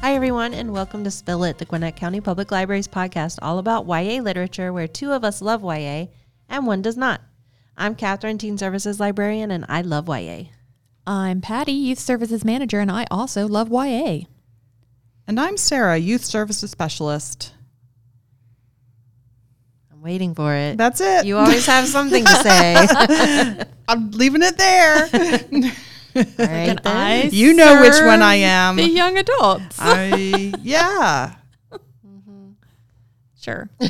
Hi, everyone, and welcome to Spill It, the Gwinnett County Public Library's podcast all about YA literature, where two of us love YA and one does not. I'm Catherine, Teen Services Librarian, and I love YA. I'm Patty, Youth Services Manager, and I also love YA. And I'm Sarah, Youth Services Specialist. I'm waiting for it. That's it. You always have something to say. I'm leaving it there. Right, then. you know which one I am. The young adults. I yeah. sure.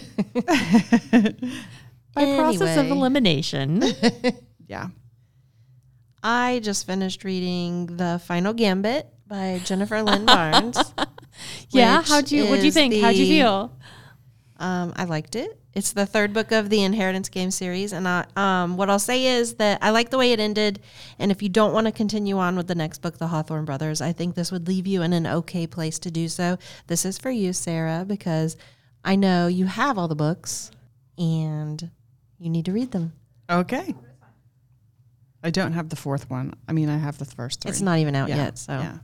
By process of elimination. Yeah. I just finished reading The Final Gambit by Jennifer Lynn Barnes. yeah. How'd you what'd you is think? How'd you feel? Um, I liked it. It's the third book of the Inheritance game series, and I, um, what I'll say is that I like the way it ended. And if you don't want to continue on with the next book, The Hawthorne Brothers, I think this would leave you in an okay place to do so. This is for you, Sarah, because I know you have all the books, and you need to read them. Okay. I don't have the fourth one. I mean, I have the first three. It's not even out Yeah, yet, so Yeah.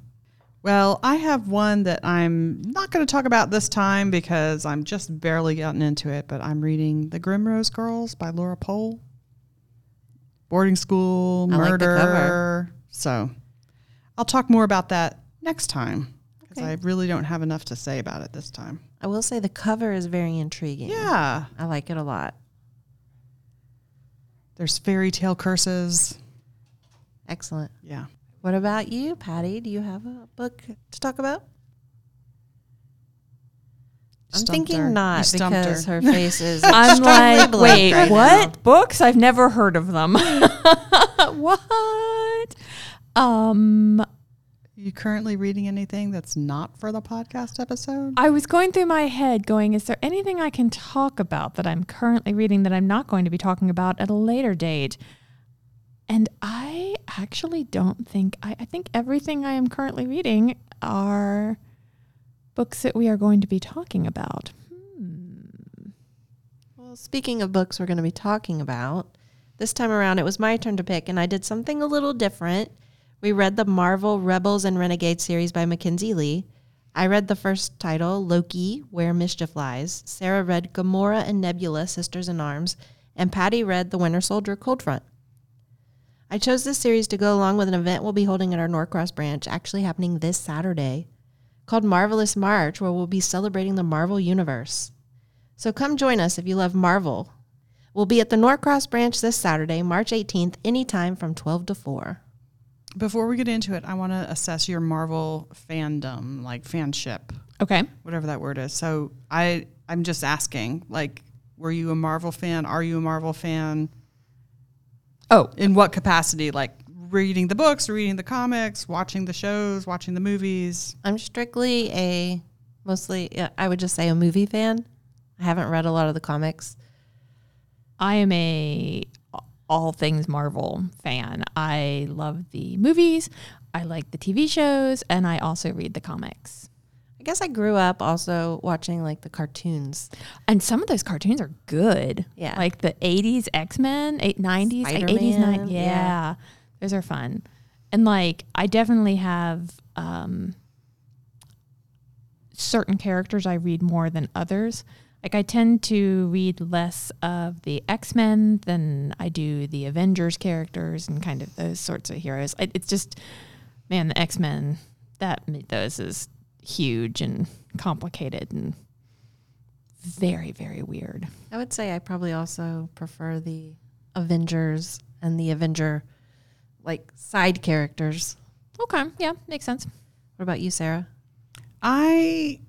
Well, I have one that I'm not going to talk about this time because I'm just barely gotten into it, but I'm reading The Grimrose Girls by Laura Pohl. Boarding school, I like the murder. cover. so I'll talk more about that next time because Okay. I really don't have enough to say about it this time. I will say the cover is very intriguing. Yeah. I like it a lot. There's fairy tale curses. Excellent. Yeah. What about you, Patty? Do you have a book to talk about? I'm thinking her. Not stumped because her. her face is. I'm like, wait, right what? now. Books? I've never heard of them. what? Um you currently reading anything that's not for the podcast episode? I was going through my head going, is there anything I can talk about that I'm currently reading that I'm not going to be talking about at a later date? And I actually don't think, I, I think everything I am currently reading are books that we are going to be talking about. Hmm. Well, speaking of books we're going to be talking about, this time around it was my turn to pick, and I did something a little different. We read the Marvel Rebels and Renegades series by Mackenzie Lee. I read the first title, Loki, Where Mischief Lies. Sarah read Gamora and Nebula, Sisters in Arms. And Patty read The Winter Soldier, Cold Front. I chose this series to go along with an event we'll be holding at our Norcross branch, actually happening this Saturday, called Marvelous March, where we'll be celebrating the Marvel Universe. So come join us if you love Marvel. We'll be at the Norcross branch this Saturday, March 18th, anytime from 12 to 4. Before we get into it, I want to assess your Marvel fandom, like fanship, Okay. whatever that word is. So I, I'm just asking, like, were you a Marvel fan? Are you a Marvel fan? Oh, In what capacity? Like reading the books, reading the comics, watching the shows, watching the movies. I'm strictly a, mostly, I would just say a movie fan. I haven't read a lot of the comics. I am a all things Marvel fan. I love the movies, I like the TV shows, and I also read the comics. I guess I grew up also watching like the cartoons. And some of those cartoons are good. Yeah. Like the 80s X Men, 90s, like 80s, 90s. Yeah. yeah. Those are fun. And like, I definitely have um, certain characters I read more than others. Like, I tend to read less of the X Men than I do the Avengers characters and kind of those sorts of heroes. I, it's just, man, the X Men, that mythos is huge and complicated and very, very weird. I would say I probably also prefer the Avengers and the Avenger like side characters. Okay. Yeah. Makes sense. What about you, Sarah? I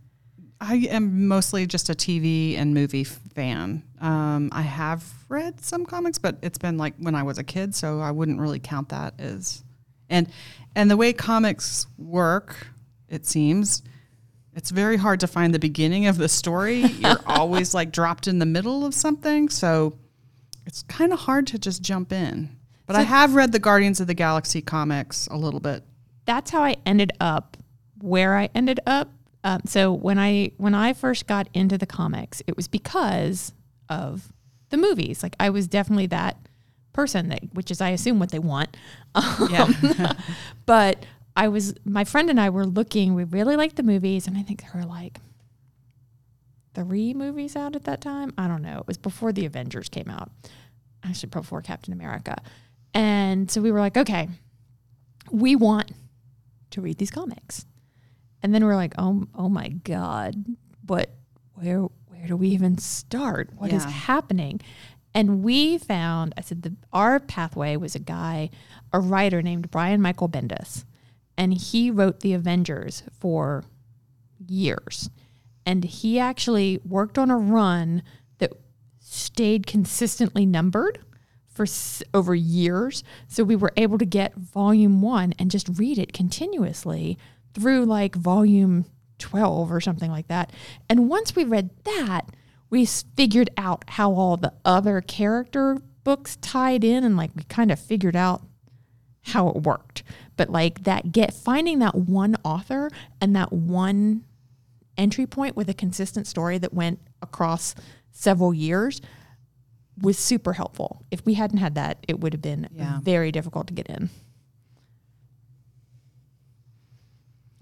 I am mostly just a TV and movie fan. Um, I have read some comics, but it's been like when I was a kid, so I wouldn't really count that as. And and the way comics work, it seems, it's very hard to find the beginning of the story. You're always like dropped in the middle of something, so it's kind of hard to just jump in. But I have read the Guardians of the Galaxy comics a little bit. that's how I ended up where I ended up. Um, so when I when I first got into the comics, it was because of the movies. Like I was definitely that person that, which is I assume what they want. Um, Yeah. but I was my friend and I were looking. We really liked the movies, and I think there were like three movies out at that time. I don't know. It was before the Avengers came out, actually before Captain America, and so we were like, okay, we want to read these comics, and then we're like, oh, oh my god, but where where do we even start? What is Yeah. happening? And we found, I said, the, our pathway was a guy, a writer named Brian Michael Bendis. And he wrote The Avengers for years. And he actually worked on a run that stayed consistently numbered for s- over years. So we were able to get volume one and just read it continuously through like volume 12 or something like that. And once we read that, we figured out how all the other character books tied in and like we kind of figured out how it worked. But like that get finding that one author and that one entry point with a consistent story that went across several years was super helpful. If we hadn't had that, it would have been Yeah. very difficult to get in.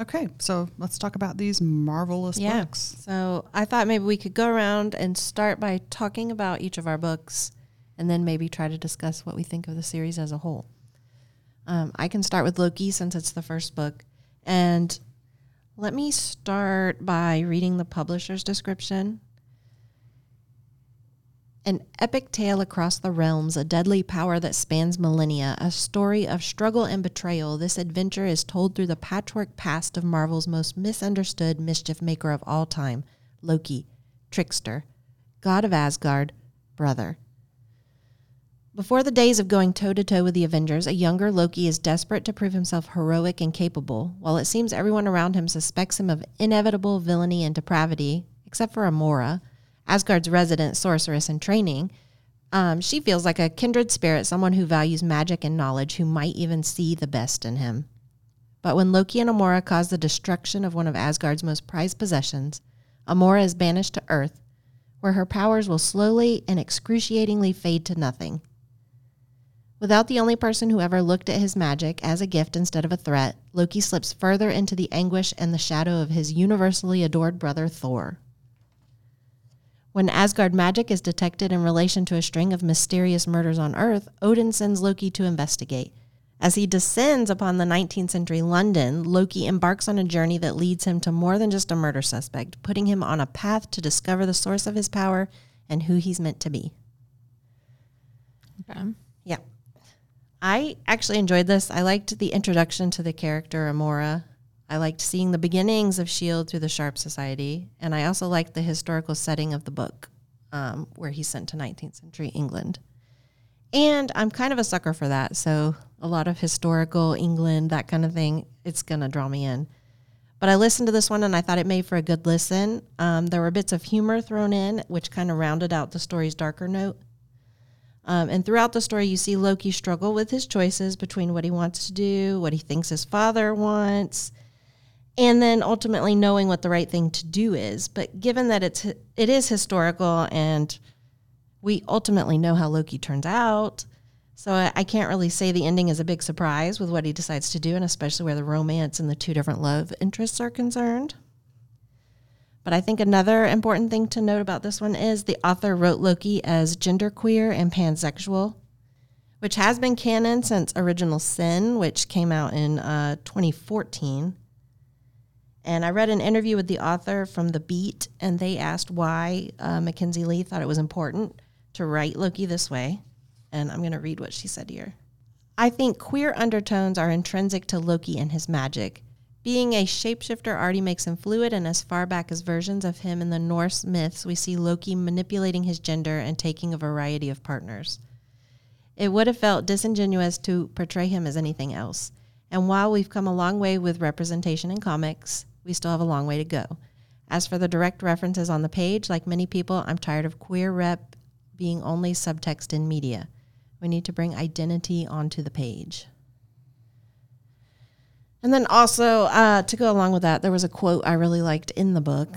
Okay, so let's talk about these marvelous Yeah. books. So I thought maybe we could go around and start by talking about each of our books and then maybe try to discuss what we think of the series as a whole. Um, I can start with Loki since it's the first book. And let me start by reading the publisher's description. An epic tale across the realms, a deadly power that spans millennia, a story of struggle and betrayal. This adventure is told through the patchwork past of Marvel's most misunderstood mischief maker of all time, Loki, trickster, god of Asgard, brother. Before the days of going toe to toe with the Avengers, a younger Loki is desperate to prove himself heroic and capable, while it seems everyone around him suspects him of inevitable villainy and depravity, except for Amora, Asgard's resident sorceress in training. Um, she feels like a kindred spirit, someone who values magic and knowledge, who might even see the best in him. But when Loki and Amora cause the destruction of one of Asgard's most prized possessions, Amora is banished to Earth, where her powers will slowly and excruciatingly fade to nothing. Without the only person who ever looked at his magic as a gift instead of a threat, Loki slips further into the anguish and the shadow of his universally adored brother Thor. When Asgard magic is detected in relation to a string of mysterious murders on Earth, Odin sends Loki to investigate. As he descends upon the 19th century London, Loki embarks on a journey that leads him to more than just a murder suspect, putting him on a path to discover the source of his power and who he's meant to be. Okay. I actually enjoyed this. I liked the introduction to the character Amora. I liked seeing the beginnings of S.H.I.E.L.D. through the Sharp Society. And I also liked the historical setting of the book, um, where he's sent to 19th century England. And I'm kind of a sucker for that. So a lot of historical England, that kind of thing, it's going to draw me in. But I listened to this one and I thought it made for a good listen. Um, there were bits of humor thrown in, which kind of rounded out the story's darker note. Um, and throughout the story, you see Loki struggle with his choices between what he wants to do, what he thinks his father wants, and then ultimately knowing what the right thing to do is. But given that it's it is historical and we ultimately know how Loki turns out, so I, I can't really say the ending is a big surprise with what he decides to do, and especially where the romance and the two different love interests are concerned. But I think another important thing to note about this one is the author wrote Loki as genderqueer and pansexual, which has been canon since Original Sin, which came out in uh, 2014. And I read an interview with the author from The Beat, and they asked why uh, Mackenzie Lee thought it was important to write Loki this way. And I'm going to read what she said here. I think queer undertones are intrinsic to Loki and his magic. Being a shapeshifter already makes him fluid, and as far back as versions of him in the Norse myths, we see Loki manipulating his gender and taking a variety of partners. It would have felt disingenuous to portray him as anything else. And while we've come a long way with representation in comics, we still have a long way to go. As for the direct references on the page, like many people, I'm tired of queer rep being only subtext in media. We need to bring identity onto the page. And then also, uh, to go along with that, there was a quote I really liked in the book.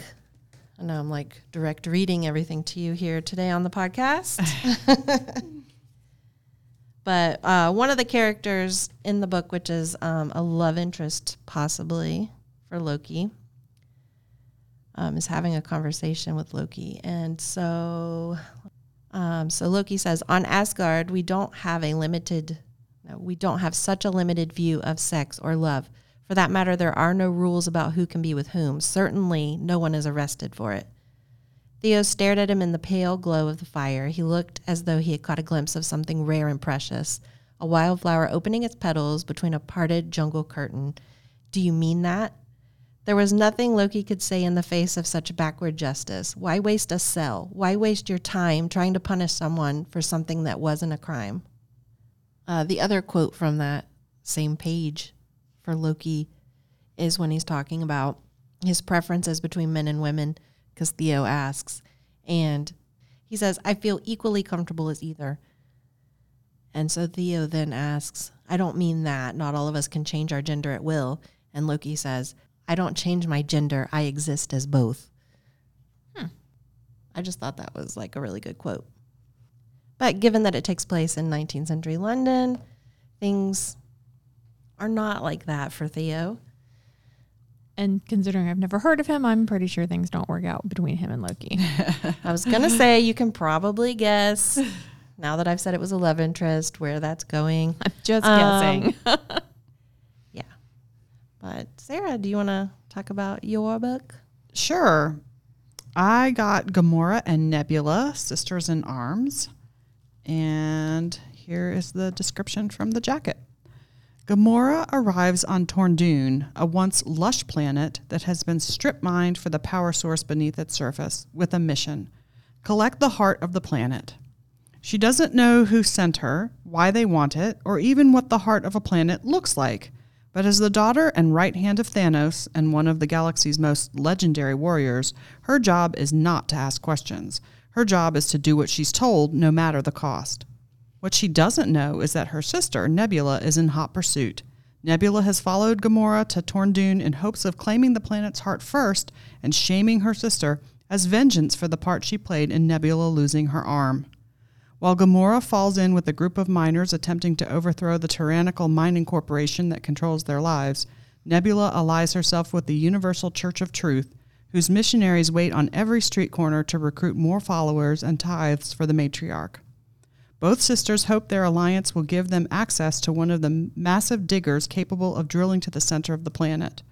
I know I'm like direct reading everything to you here today on the podcast. But uh, one of the characters in the book, which is um, a love interest possibly for Loki, um, is having a conversation with Loki. And so, um, so Loki says, on Asgard, we don't have a limited, we don't have such a limited view of sex or love. For that matter, there are no rules about who can be with whom. Certainly, no one is arrested for it. Theo stared at him in the pale glow of the fire. He looked as though he had caught a glimpse of something rare and precious a wildflower opening its petals between a parted jungle curtain. Do you mean that? There was nothing Loki could say in the face of such backward justice. Why waste a cell? Why waste your time trying to punish someone for something that wasn't a crime? Uh, the other quote from that same page for Loki is when he's talking about his preferences between men and women, because Theo asks. And he says, I feel equally comfortable as either. And so Theo then asks, I don't mean that. Not all of us can change our gender at will. And Loki says, I don't change my gender. I exist as both. Hmm. I just thought that was like a really good quote. But given that it takes place in 19th century London, things are not like that for Theo. And considering I've never heard of him, I'm pretty sure things don't work out between him and Loki. I was going to say you can probably guess now that I've said it was a love interest where that's going. I'm just Um, guessing. Yeah. But Sarah, do you want to talk about your book? Sure. I got Gamora and Nebula, sisters in arms. And here is the description from the jacket. Gamora arrives on Torndune, a once lush planet that has been strip mined for the power source beneath its surface, with a mission collect the heart of the planet. She doesn't know who sent her, why they want it, or even what the heart of a planet looks like. But as the daughter and right hand of Thanos and one of the galaxy's most legendary warriors, her job is not to ask questions. Her job is to do what she's told, no matter the cost. What she doesn't know is that her sister, Nebula, is in hot pursuit. Nebula has followed Gamora to Torndune in hopes of claiming the planet's heart first and shaming her sister as vengeance for the part she played in Nebula losing her arm. While Gamora falls in with a group of miners attempting to overthrow the tyrannical mining corporation that controls their lives, Nebula allies herself with the Universal Church of Truth, whose missionaries wait on every street corner to recruit more followers and tithes for the matriarch. Both sisters hope their alliance will give them access to one of the massive diggers capable of drilling to the center of the planet.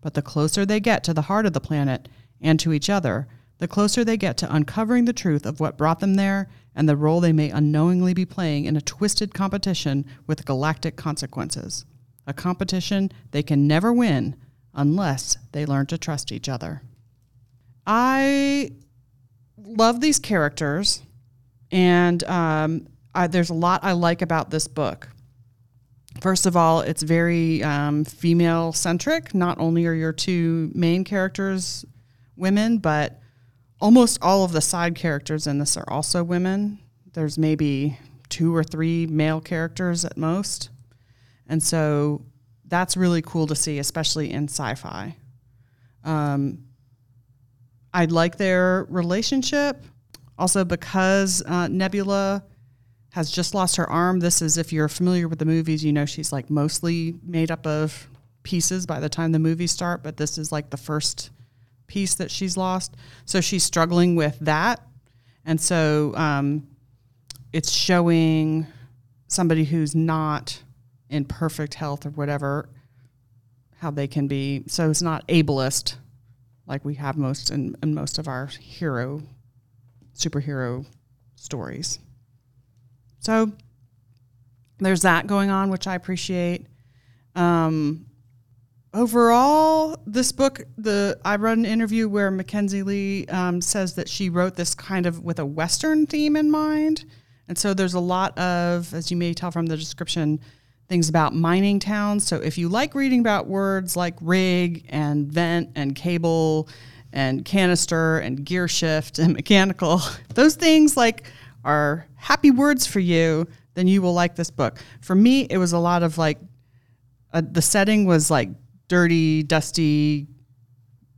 But the closer they get to the heart of the planet and to each other, the closer they get to uncovering the truth of what brought them there and the role they may unknowingly be playing in a twisted competition with galactic consequences. A competition they can never win unless they learn to trust each other. I love these characters, and um, I, there's a lot I like about this book. First of all, it's very um, female centric. Not only are your two main characters women, but almost all of the side characters in this are also women. There's maybe two or three male characters at most. And so that's really cool to see, especially in sci fi. Um, I like their relationship. Also, because uh, Nebula has just lost her arm, this is, if you're familiar with the movies, you know she's like mostly made up of pieces by the time the movies start, but this is like the first piece that she's lost. So she's struggling with that. And so um, it's showing somebody who's not in perfect health or whatever how they can be. So it's not ableist like we have most in, in most of our hero, superhero stories. So there's that going on, which I appreciate. Um, overall, this book, the I read an interview where Mackenzie Lee um, says that she wrote this kind of with a Western theme in mind, and so there's a lot of, as you may tell from the description, things about mining towns. So if you like reading about words like rig and vent and cable and canister and gear shift and mechanical, those things like are happy words for you, then you will like this book. For me, it was a lot of like uh, the setting was like dirty, dusty,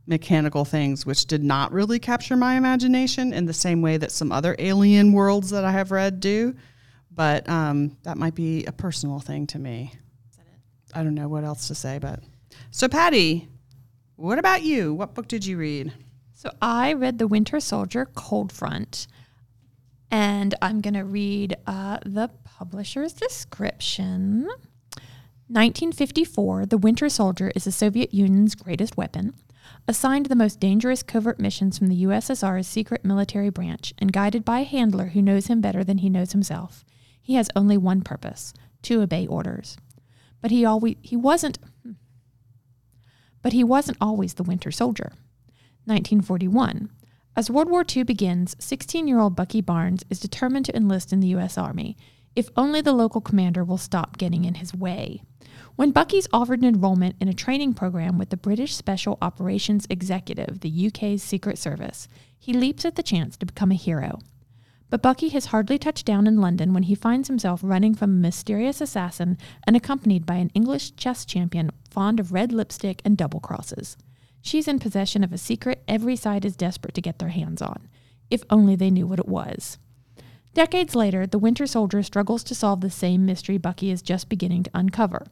mechanical things, which did not really capture my imagination in the same way that some other alien worlds that I have read do. but um, that might be a personal thing to me. I don't know what else to say, but so Patty, what about you? What book did you read? So I read The Winter Soldier Cold Front, and I'm going to read uh, the publisher's description. 1954, The Winter Soldier is the Soviet Union's greatest weapon. Assigned the most dangerous covert missions from the USSR's secret military branch and guided by a handler who knows him better than he knows himself, he has only one purpose to obey orders. But he always he wasn't but he wasn't always the Winter Soldier. 1941. As World War II begins, 16 year old Bucky Barnes is determined to enlist in the U.S. Army, if only the local commander will stop getting in his way. When Bucky's offered an enrollment in a training program with the British Special Operations Executive, the UK's Secret Service, he leaps at the chance to become a hero. But Bucky has hardly touched down in London when he finds himself running from a mysterious assassin and accompanied by an English chess champion fond of red lipstick and double crosses. She's in possession of a secret every side is desperate to get their hands on. If only they knew what it was. Decades later, the Winter Soldier struggles to solve the same mystery Bucky is just beginning to uncover.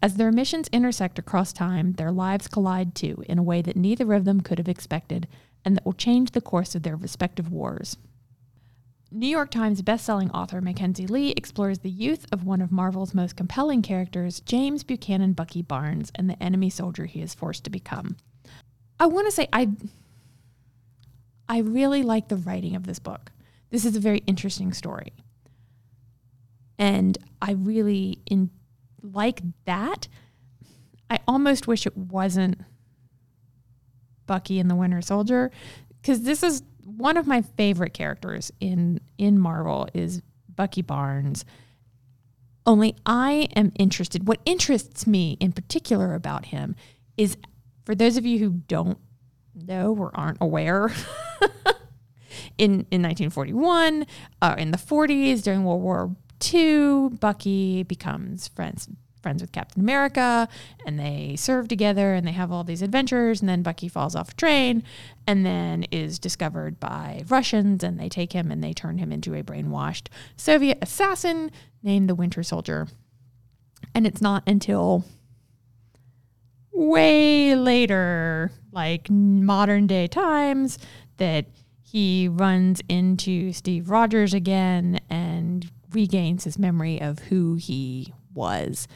As their missions intersect across time, their lives collide too, in a way that neither of them could have expected, and that will change the course of their respective wars. New York Times bestselling author Mackenzie Lee explores the youth of one of Marvel's most compelling characters, James Buchanan Bucky Barnes, and the enemy soldier he is forced to become. I want to say I I really like the writing of this book. This is a very interesting story. And I really in like that. I almost wish it wasn't Bucky and the Winter Soldier cuz this is one of my favorite characters in in Marvel is Bucky Barnes. Only I am interested. What interests me in particular about him is for those of you who don't know or aren't aware, in, in 1941, uh, in the 40s, during World War II, Bucky becomes friends friends with Captain America and they serve together and they have all these adventures and then Bucky falls off a train and then is discovered by Russians and they take him and they turn him into a brainwashed Soviet assassin named the Winter Soldier. And it's not until way later, like modern day times, that he runs into Steve Rogers again and regains his memory of who he was.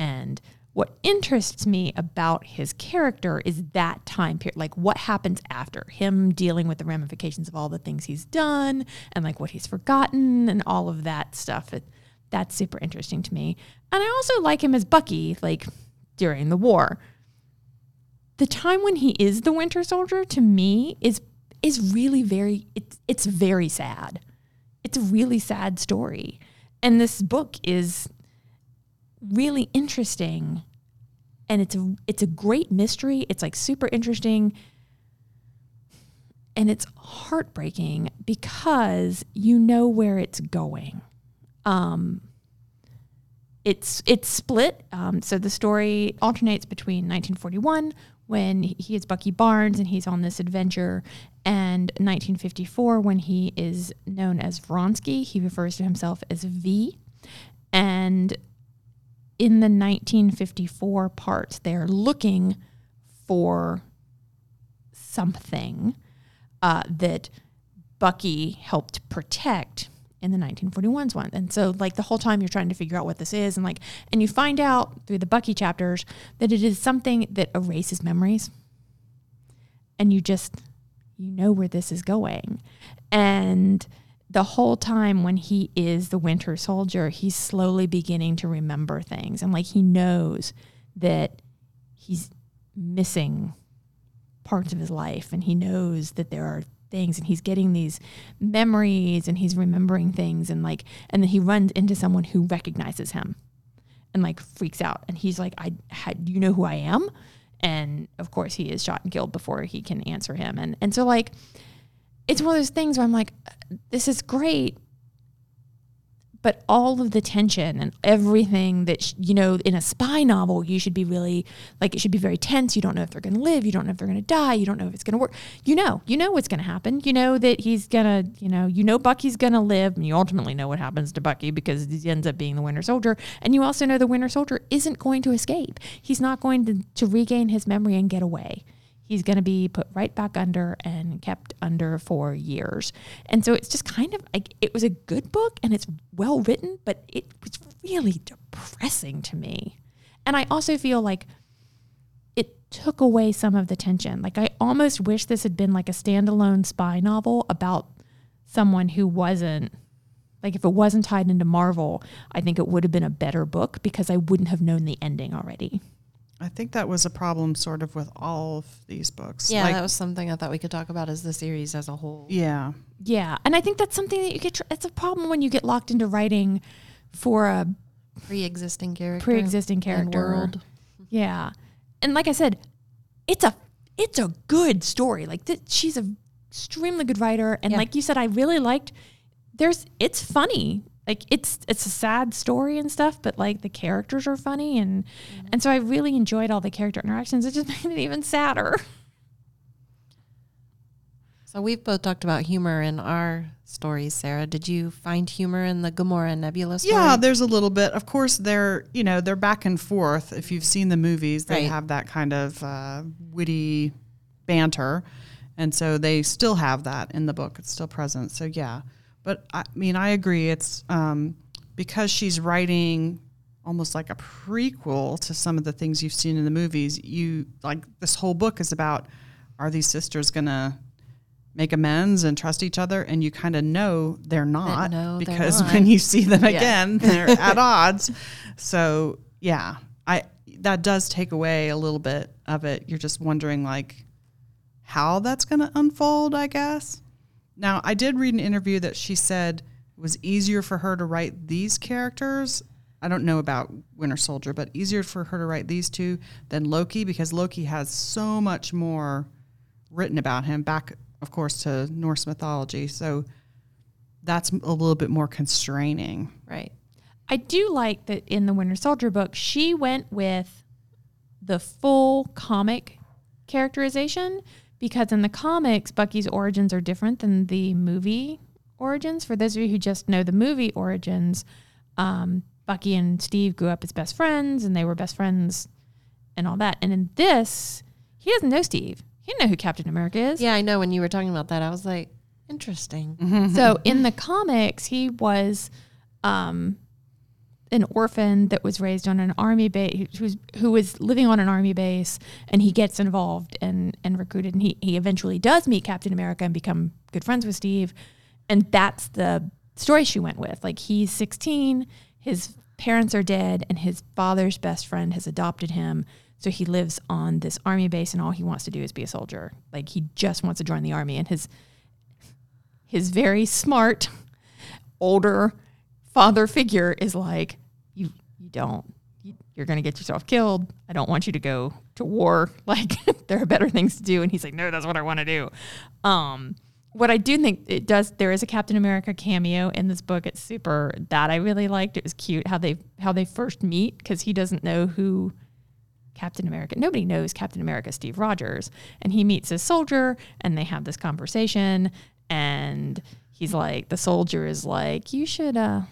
And what interests me about his character is that time period, like what happens after him dealing with the ramifications of all the things he's done and like what he's forgotten and all of that stuff. It, that's super interesting to me. And I also like him as Bucky, like during the war the time when he is the Winter Soldier to me is is really very it's it's very sad. It's a really sad story. And this book is really interesting and it's a it's a great mystery. It's like super interesting and it's heartbreaking because you know where it's going. Um, it's it's split. Um, so the story alternates between 1941, when he is Bucky Barnes and he's on this adventure. And 1954, when he is known as Vronsky, he refers to himself as V. And in the 1954 part, they're looking for something uh, that Bucky helped protect in the 1941s one. And so like the whole time you're trying to figure out what this is and like and you find out through the Bucky chapters that it is something that erases memories. And you just you know where this is going. And the whole time when he is the winter soldier, he's slowly beginning to remember things. And like he knows that he's missing parts of his life and he knows that there are things and he's getting these memories and he's remembering things and like and then he runs into someone who recognizes him and like freaks out. And he's like I had you know who I am? And of course he is shot and killed before he can answer him. And and so like it's one of those things where I'm like this is great but all of the tension and everything that sh- you know in a spy novel you should be really like it should be very tense. You don't know if they're going to live. You don't know if they're going to die. You don't know if it's going to work. You know you know what's going to happen. You know that he's going to you know you know bucky's going to live and you ultimately know what happens to bucky because he ends up being the winter soldier. And you also know the winter soldier isn't going to escape. He's not going to, to regain his memory and get away he's going to be put right back under and kept under for years. And so it's just kind of like it was a good book and it's well written, but it was really depressing to me. And I also feel like it took away some of the tension. Like I almost wish this had been like a standalone spy novel about someone who wasn't like if it wasn't tied into Marvel, I think it would have been a better book because I wouldn't have known the ending already. I think that was a problem sort of with all of these books. Yeah, Like, that was something I thought we could talk about as the series as a whole. yeah. Yeah, and I think that's something that you get. tr- It's a problem when you get locked into writing for a Pre-existing character. pre-existing character. world. Yeah, and like I said, it's a it's a good story. Like th- she's a extremely good writer, and Yeah. like you said, I really liked. There's it's funny. Like it's it's a sad story and stuff, but like the characters are funny and and so I really enjoyed all the character interactions. It just made it even sadder. So we've both talked about humor in our stories, Sarah. Did you find humor in the Gamora Nebula story? Yeah, there's a little bit. Of course, they're you know they're back and forth. If you've seen the movies, they Right. have that kind of uh, witty banter, and so they still have that in the book. It's still present. So yeah, but I mean, I agree. It's um, because she's writing almost like a prequel to some of the things you've seen in the movies. You like this whole book is about are these sisters gonna make amends and trust each other and you kind of know they're not no, they're because not. when you see them Yeah. again they're at odds so yeah i that does take away a little bit of it you're just wondering like how that's going to unfold i guess now i did read an interview that she said it was easier for her to write these characters. I don't know about winter soldier but easier for her to write these two than loki because loki has so much more written about him back of course to norse mythology. So that's a little bit more constraining. Right. I do like that in the Winter Soldier book, she went with the full comic characterization because in the comics, Bucky's origins are different than the movie origins. For those of you who just know the movie origins, um, Bucky and Steve grew up as best friends and they were best friends and all that. And in this, he doesn't know Steve. He didn't know who Captain America is. Yeah, I know. When you were talking about that, I was like, interesting. So in the comics, he was um, an orphan that was raised on an army base, who was who was living on an army base, and he gets involved and and recruited, and he he eventually does meet Captain America and become good friends with Steve, and that's the story she went with. Like he's 16, his parents are dead, and his father's best friend has adopted him. So he lives on this army base, and all he wants to do is be a soldier. Like he just wants to join the army, and his his very smart older father figure is like you don't you, you're going to get yourself killed i don't want you to go to war like there are better things to do and he's like no that's what i want to do um what i do think it does there is a captain america cameo in this book it's super that i really liked it was cute how they how they first meet because he doesn't know who Captain America. Nobody knows Captain America, Steve Rogers. And he meets this soldier and they have this conversation. And he's like, the soldier is like, you should uh,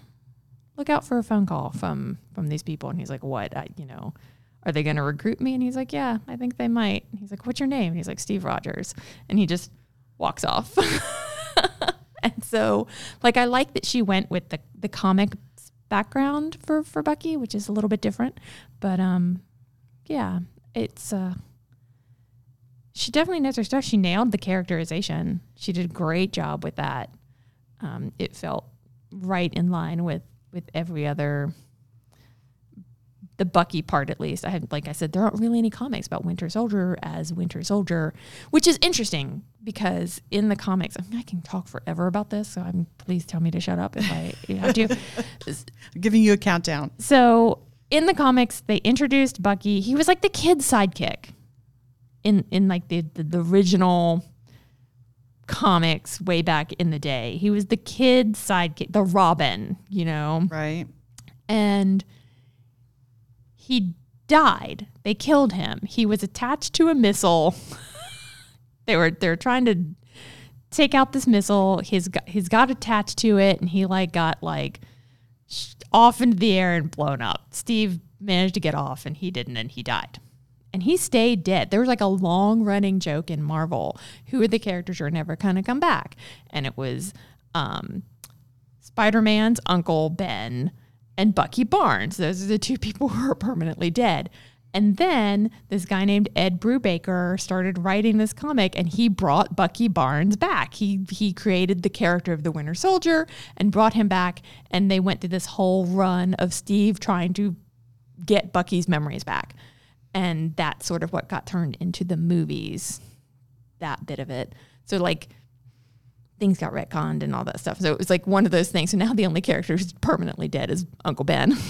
look out for a phone call from from these people. And he's like, what? I, you know, are they going to recruit me? And he's like, yeah, I think they might. And he's like, what's your name? And he's like, Steve Rogers. And he just walks off. and so, like, I like that she went with the the comic background for for Bucky, which is a little bit different. But um, yeah, it's uh she definitely knows her stuff. She nailed the characterization. She did a great job with that. Um, it felt right in line with with every other the Bucky part at least. I had like I said, there aren't really any comics about Winter Soldier as Winter Soldier, which is interesting because in the comics, I, mean, I can talk forever about this. So I'm please tell me to shut up if I have to. giving you a countdown So in the comics, they introduced Bucky. He was like the kid's sidekick in in like the the, the original comics way back in the day. He was the kid sidekick, the Robin, you know, Right. and he died. They killed him. He was attached to a missile. they were they were trying to take out this missile. He's got, he's got attached to it, and he like got like off into the air and blown up. Steve managed to get off, and he didn't, and he died. And he stayed dead. There was like a long running joke in Marvel. Who are the characters who are never going to come back? And it was um, Spider Man's uncle Ben and Bucky Barnes. Those are the two people who are permanently dead. And then this guy named Ed Brubaker started writing this comic and he brought Bucky Barnes back. He he created the character of the Winter Soldier and brought him back and they went through this whole run of Steve trying to get Bucky's memories back. And that's sort of what got turned into the movies. That bit of it. So like things got retconned and all that stuff. So it was like one of those things. So now the only character who's permanently dead is Uncle Ben.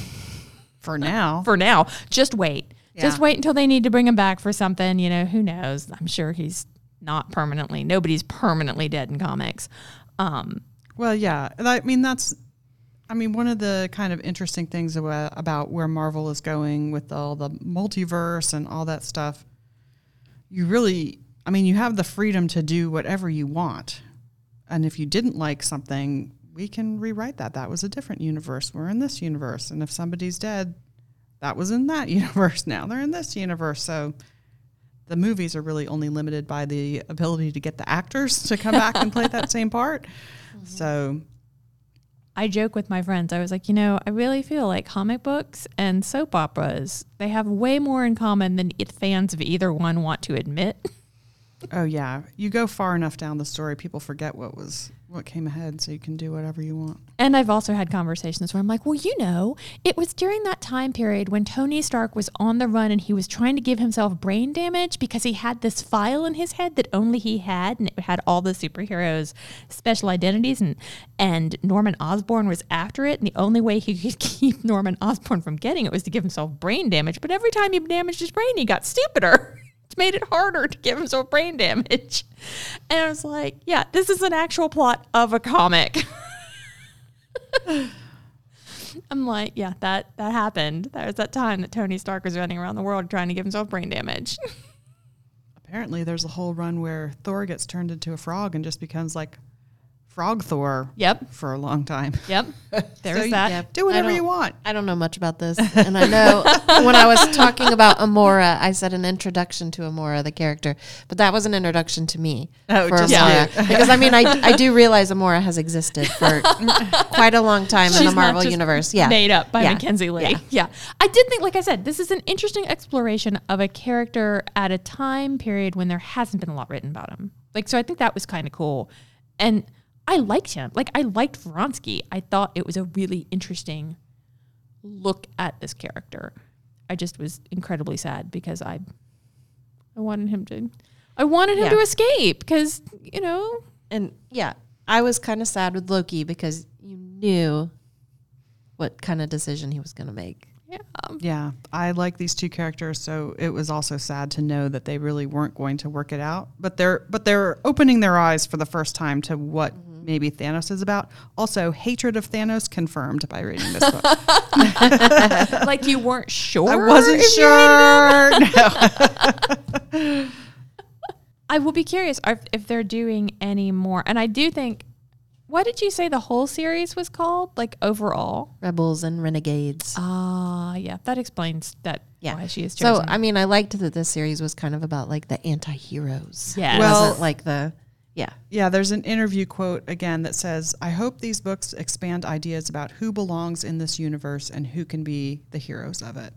For now. for now, just wait. Just wait until they need to bring him back for something. You know, who knows? I'm sure he's not permanently. Nobody's permanently dead in comics. Um, Well, yeah. I mean, that's, I mean, one of the kind of interesting things about, about where Marvel is going with all the multiverse and all that stuff. You really, I mean, you have the freedom to do whatever you want. And if you didn't like something, we can rewrite that. That was a different universe. We're in this universe. And if somebody's dead, that was in that universe. Now they're in this universe. So the movies are really only limited by the ability to get the actors to come back and play that same part. Mm-hmm. So I joke with my friends. I was like, you know, I really feel like comic books and soap operas, they have way more in common than fans of either one want to admit. Oh yeah, you go far enough down the story, people forget what was what came ahead, so you can do whatever you want. And I've also had conversations where I'm like, well, you know, it was during that time period when Tony Stark was on the run and he was trying to give himself brain damage because he had this file in his head that only he had, and it had all the superheroes' special identities, and and Norman Osborn was after it, and the only way he could keep Norman Osborn from getting it was to give himself brain damage. But every time he damaged his brain, he got stupider. Made it harder to give himself brain damage. And I was like, yeah, this is an actual plot of a comic. I'm like, yeah, that that happened. There was that time that Tony Stark was running around the world trying to give himself brain damage. Apparently, there's a whole run where Thor gets turned into a frog and just becomes like Frog Thor yep, for a long time. yep. There's you- that. Yeah. Do whatever you want. I don't know much about this, and I know when I was talking about Amora, I said an introduction to Amora, the character, but that was an introduction to me Oh, for just Amora you. because I mean I, I do realize Amora has existed for quite a long time in She's the not Marvel just universe. Yeah, Made up by Yeah. Mackenzie Lee. Yeah. Yeah. I did think, like I said, this is an interesting exploration of a character at a time period when there hasn't been a lot written about him. Like, so I think that was kind of cool. And I liked him. Like, I liked Vronsky. I thought it was a really interesting look at this character. I just was incredibly sad because I I wanted him to I wanted him Yeah. to escape because, you know, and yeah, I was kind of sad with Loki because you knew what kind of decision he was going to make. yeah. Yeah, I like these two characters, so it was also sad to know that they really weren't going to work it out. But they're but they're opening their eyes for the first time to what mm-hmm. Maybe Thanos is about. Also, hatred of Thanos confirmed by reading this book. like you weren't sure. I wasn't sure. No. I will be curious if, if they're doing any more. And I do think, what did you say the whole series was called? Like overall? Rebels and renegades. Ah, yeah, that explains that. Yeah. why she is So. I mean, I liked that this series was kind of about like the anti-heroes. Yes. It Well- wasn't like the yeah. Yeah, there's an interview quote again that says, I hope these books expand ideas about who belongs in this universe and who can be the heroes of it.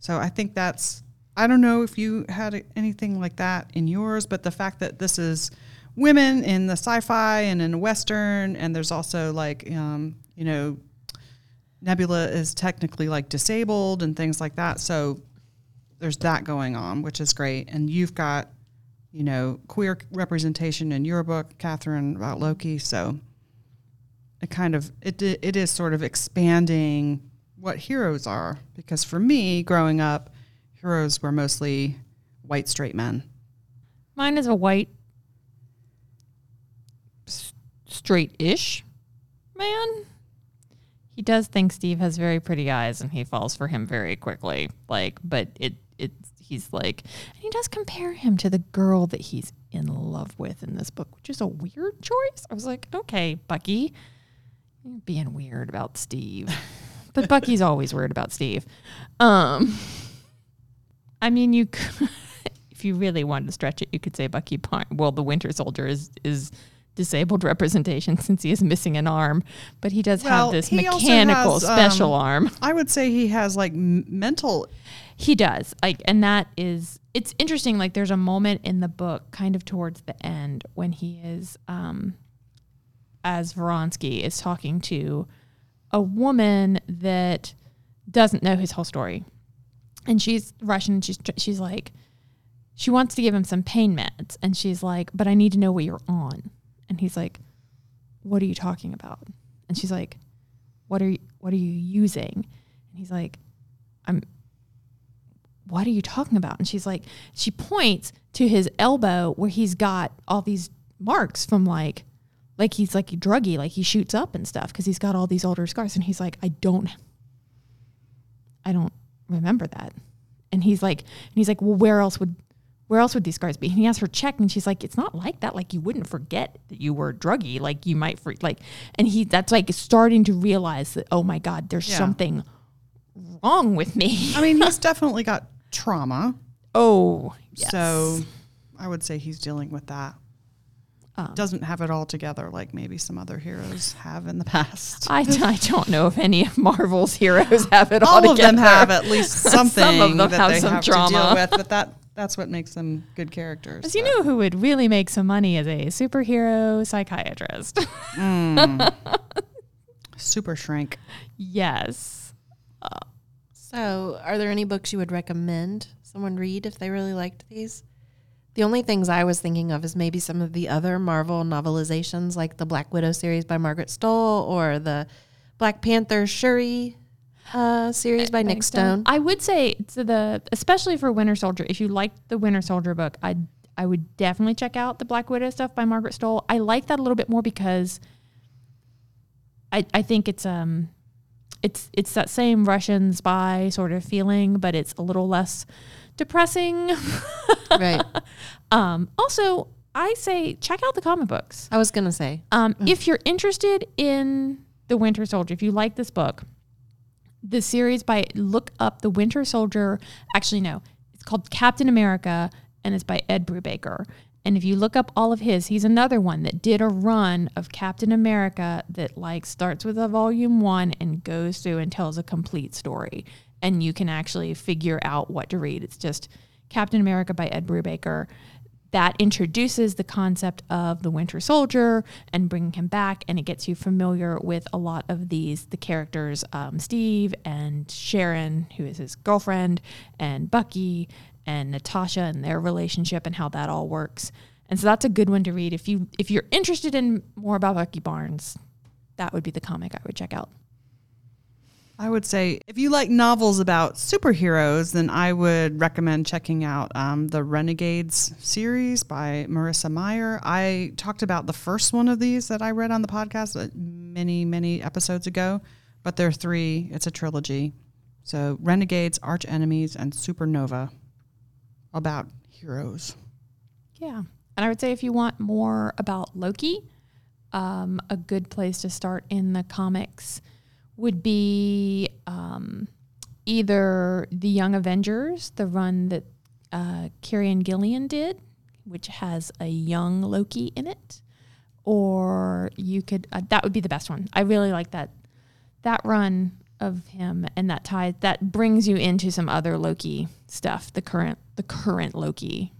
So I think that's, I don't know if you had anything like that in yours, but the fact that this is women in the sci fi and in Western, and there's also like, um, you know, Nebula is technically like disabled and things like that. So there's that going on, which is great. And you've got, you know, queer representation in your book, Catherine, about Loki. So it kind of it it is sort of expanding what heroes are because for me, growing up, heroes were mostly white straight men. Mine is a white straight-ish man. He does think Steve has very pretty eyes, and he falls for him very quickly. Like, but it it he's like, and he does compare him to the girl that he's in love with in this book, which is a weird choice. I was like, okay, Bucky, you're being weird about Steve, but Bucky's always weird about Steve. Um, I mean, you. Could, if you really wanted to stretch it, you could say Bucky. Well, the Winter Soldier is is disabled representation since he is missing an arm, but he does Well, have this mechanical has, special um, arm. I would say he has like m- mental. He does. Like and that is it's interesting like there's a moment in the book kind of towards the end when he is um as Vronsky is talking to a woman that doesn't know his whole story. And she's Russian and she's she's like she wants to give him some pain meds and she's like, "But I need to know what you're on." And he's like, "What are you talking about?" And she's like, "What are you what are you using?" And he's like, "I'm what are you talking about? And she's like, she points to his elbow where he's got all these marks from like, like he's like druggy, like he shoots up and stuff because he's got all these older scars. And he's like, I don't, I don't remember that. And he's like, and he's like, well, where else would, where else would these scars be? And he asks her check, and she's like, it's not like that. Like you wouldn't forget that you were druggy. Like you might, for, like, and he that's like starting to realize that oh my god, there's Yeah. something wrong with me. I mean, he's definitely got trauma. Oh, yes. So I would say he's dealing with that. Um, Doesn't have it all together like maybe some other heroes have in the past. I, I don't know if any of Marvel's heroes have it all, all of them together. have at least something of them that have they some have to trauma. deal with, but that that's what makes them good characters. As you but- know, who would really make some money as a superhero psychiatrist? Mm. super shrink. yes. So, are there any books you would recommend someone read if they really liked these? The only things I was thinking of is maybe some of the other Marvel novelizations, like the Black Widow series by Margaret Stohl or the Black Panther Shuri uh, series by Nic Stone. I would say to the especially for Winter Soldier, if you liked the Winter Soldier book, I I would definitely check out the Black Widow stuff by Margaret Stohl. I like that a little bit more because I I think it's um it's it's that same Russian spy sort of feeling, but it's a little less depressing. right. um, also, I say check out the comic books. I was going to say. Um, If you're interested in the Winter Soldier, if you like this book, the series by look up the Winter Soldier. Actually, no, it's called Captain America, and it's by Ed Brubaker. And if you look up all of his, he's another one that did a run of Captain America that like starts with a volume one and goes through and tells a complete story. And you can actually figure out what to read. It's just Captain America by Ed Brubaker that introduces the concept of the Winter Soldier and bringing him back, and it gets you familiar with a lot of these the characters, um, Steve and Sharon, who is his girlfriend, and Bucky and Natasha and their relationship and how that all works. And so that's a good one to read if you if you're interested in more about Bucky Barnes. That would be the comic I would check out. I would say if you like novels about superheroes, then I would recommend checking out um, the Renegades series by Marissa Meyer. I talked about the first one of these that I read on the podcast uh, many, many episodes ago, but there are three. It's a trilogy. So Renegades, Arch Enemies, and Supernova about heroes. Yeah. And I would say if you want more about Loki, um, a good place to start in the comics would be um, either the Young Avengers, the run that uh, Kieron Gillen did, which has a young Loki in it, or you could uh, that would be the best one. I really like that that run of him and that tie that brings you into some other Loki stuff. The current the current Loki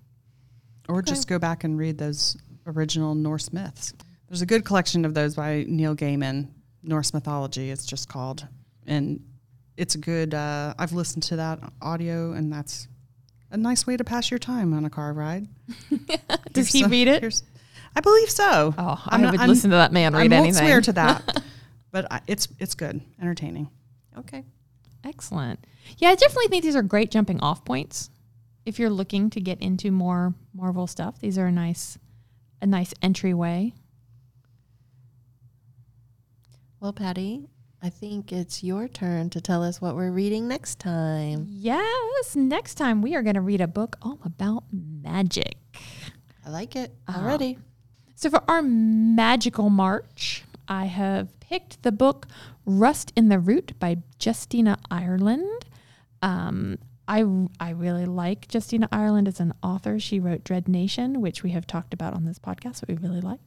Or just go back and read those original Norse myths. There's a good collection of those by Neil Gaiman, Norse mythology, it's just called. And it's a good, uh, I've listened to that audio, and that's a nice way to pass your time on a car ride. Does he some- read it? I believe so. Oh, I'm I not- would I'm- listen to that man I read won't anything. swear to that, but I, it's it's good, entertaining. Okay. Excellent. Yeah, I definitely think these are great jumping off points. If you're looking to get into more Marvel stuff, these are a nice a nice entryway. Well, Patty, I think it's your turn to tell us what we're reading next time. Yes, next time we are going to read a book all about magic. I like it Ah. already. So for our magical march, I have picked the book Rust in the Root by Justina Ireland. Um, I, I really like Justina Ireland as an author. She wrote Dread Nation, which we have talked about on this podcast, we really like.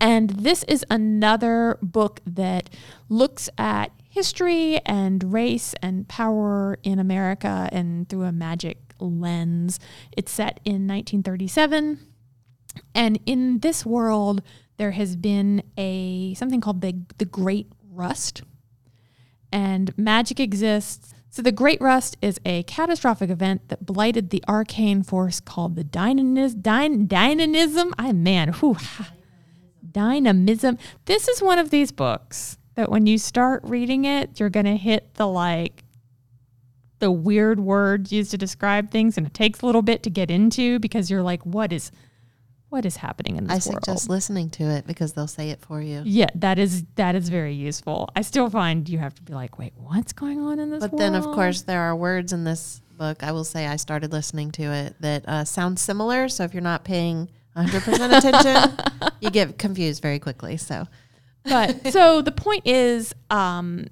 And this is another book that looks at history and race and power in America and through a magic lens. It's set in 1937. And in this world, there has been a something called the the Great Rust, and magic exists. So the Great Rust is a catastrophic event that blighted the arcane force called the dynamis, dyn, dynamism. I man, whew, dynamism. This is one of these books that when you start reading it, you're gonna hit the like the weird words used to describe things, and it takes a little bit to get into because you're like, what is what is happening in this world? I suggest listening to it because they'll say it for you. Yeah, that is that is very useful. I still find you have to be like, wait, what's going on in this But world? then, of course, there are words in this book. I will say I started listening to it that uh, sound similar. So if you're not paying 100% attention, you get confused very quickly. So but so the point is, um,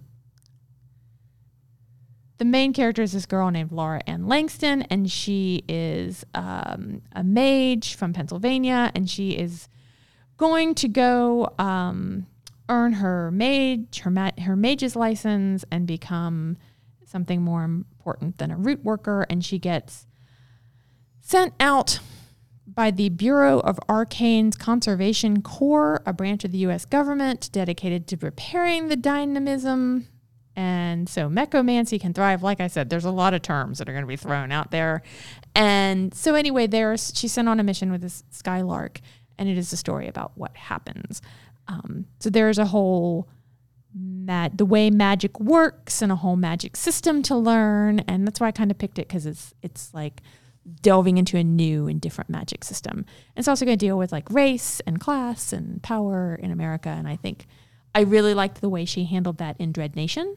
the main character is this girl named Laura Ann Langston, and she is um, a mage from Pennsylvania, and she is going to go um, earn her mage her ma- her mage's license and become something more important than a root worker, and she gets sent out by the Bureau of Arcane's Conservation Corps, a branch of the U.S. government dedicated to repairing the dynamism. And so mechomancy can thrive. Like I said, there's a lot of terms that are going to be thrown out there. And so anyway, there's she's sent on a mission with this skylark, and it is a story about what happens. Um, so there's a whole mag- the way magic works and a whole magic system to learn, and that's why I kind of picked it because it's it's like delving into a new and different magic system. It's also going to deal with like race and class and power in America, and I think I really liked the way she handled that in Dread Nation,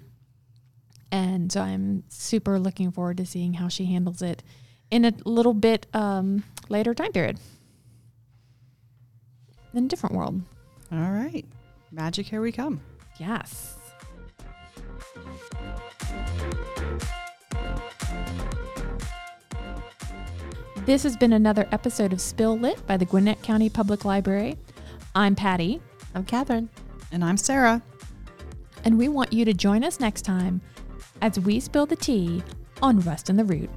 and so I'm super looking forward to seeing how she handles it in a little bit um, later time period in a different world. All right. Magic, here we come. Yes. This has been another episode of Spill Lit by the Gwinnett County Public Library. I'm Patty, I'm Catherine. And I'm Sarah. and we want you to join us next time as we spill the tea on Rust in the Root.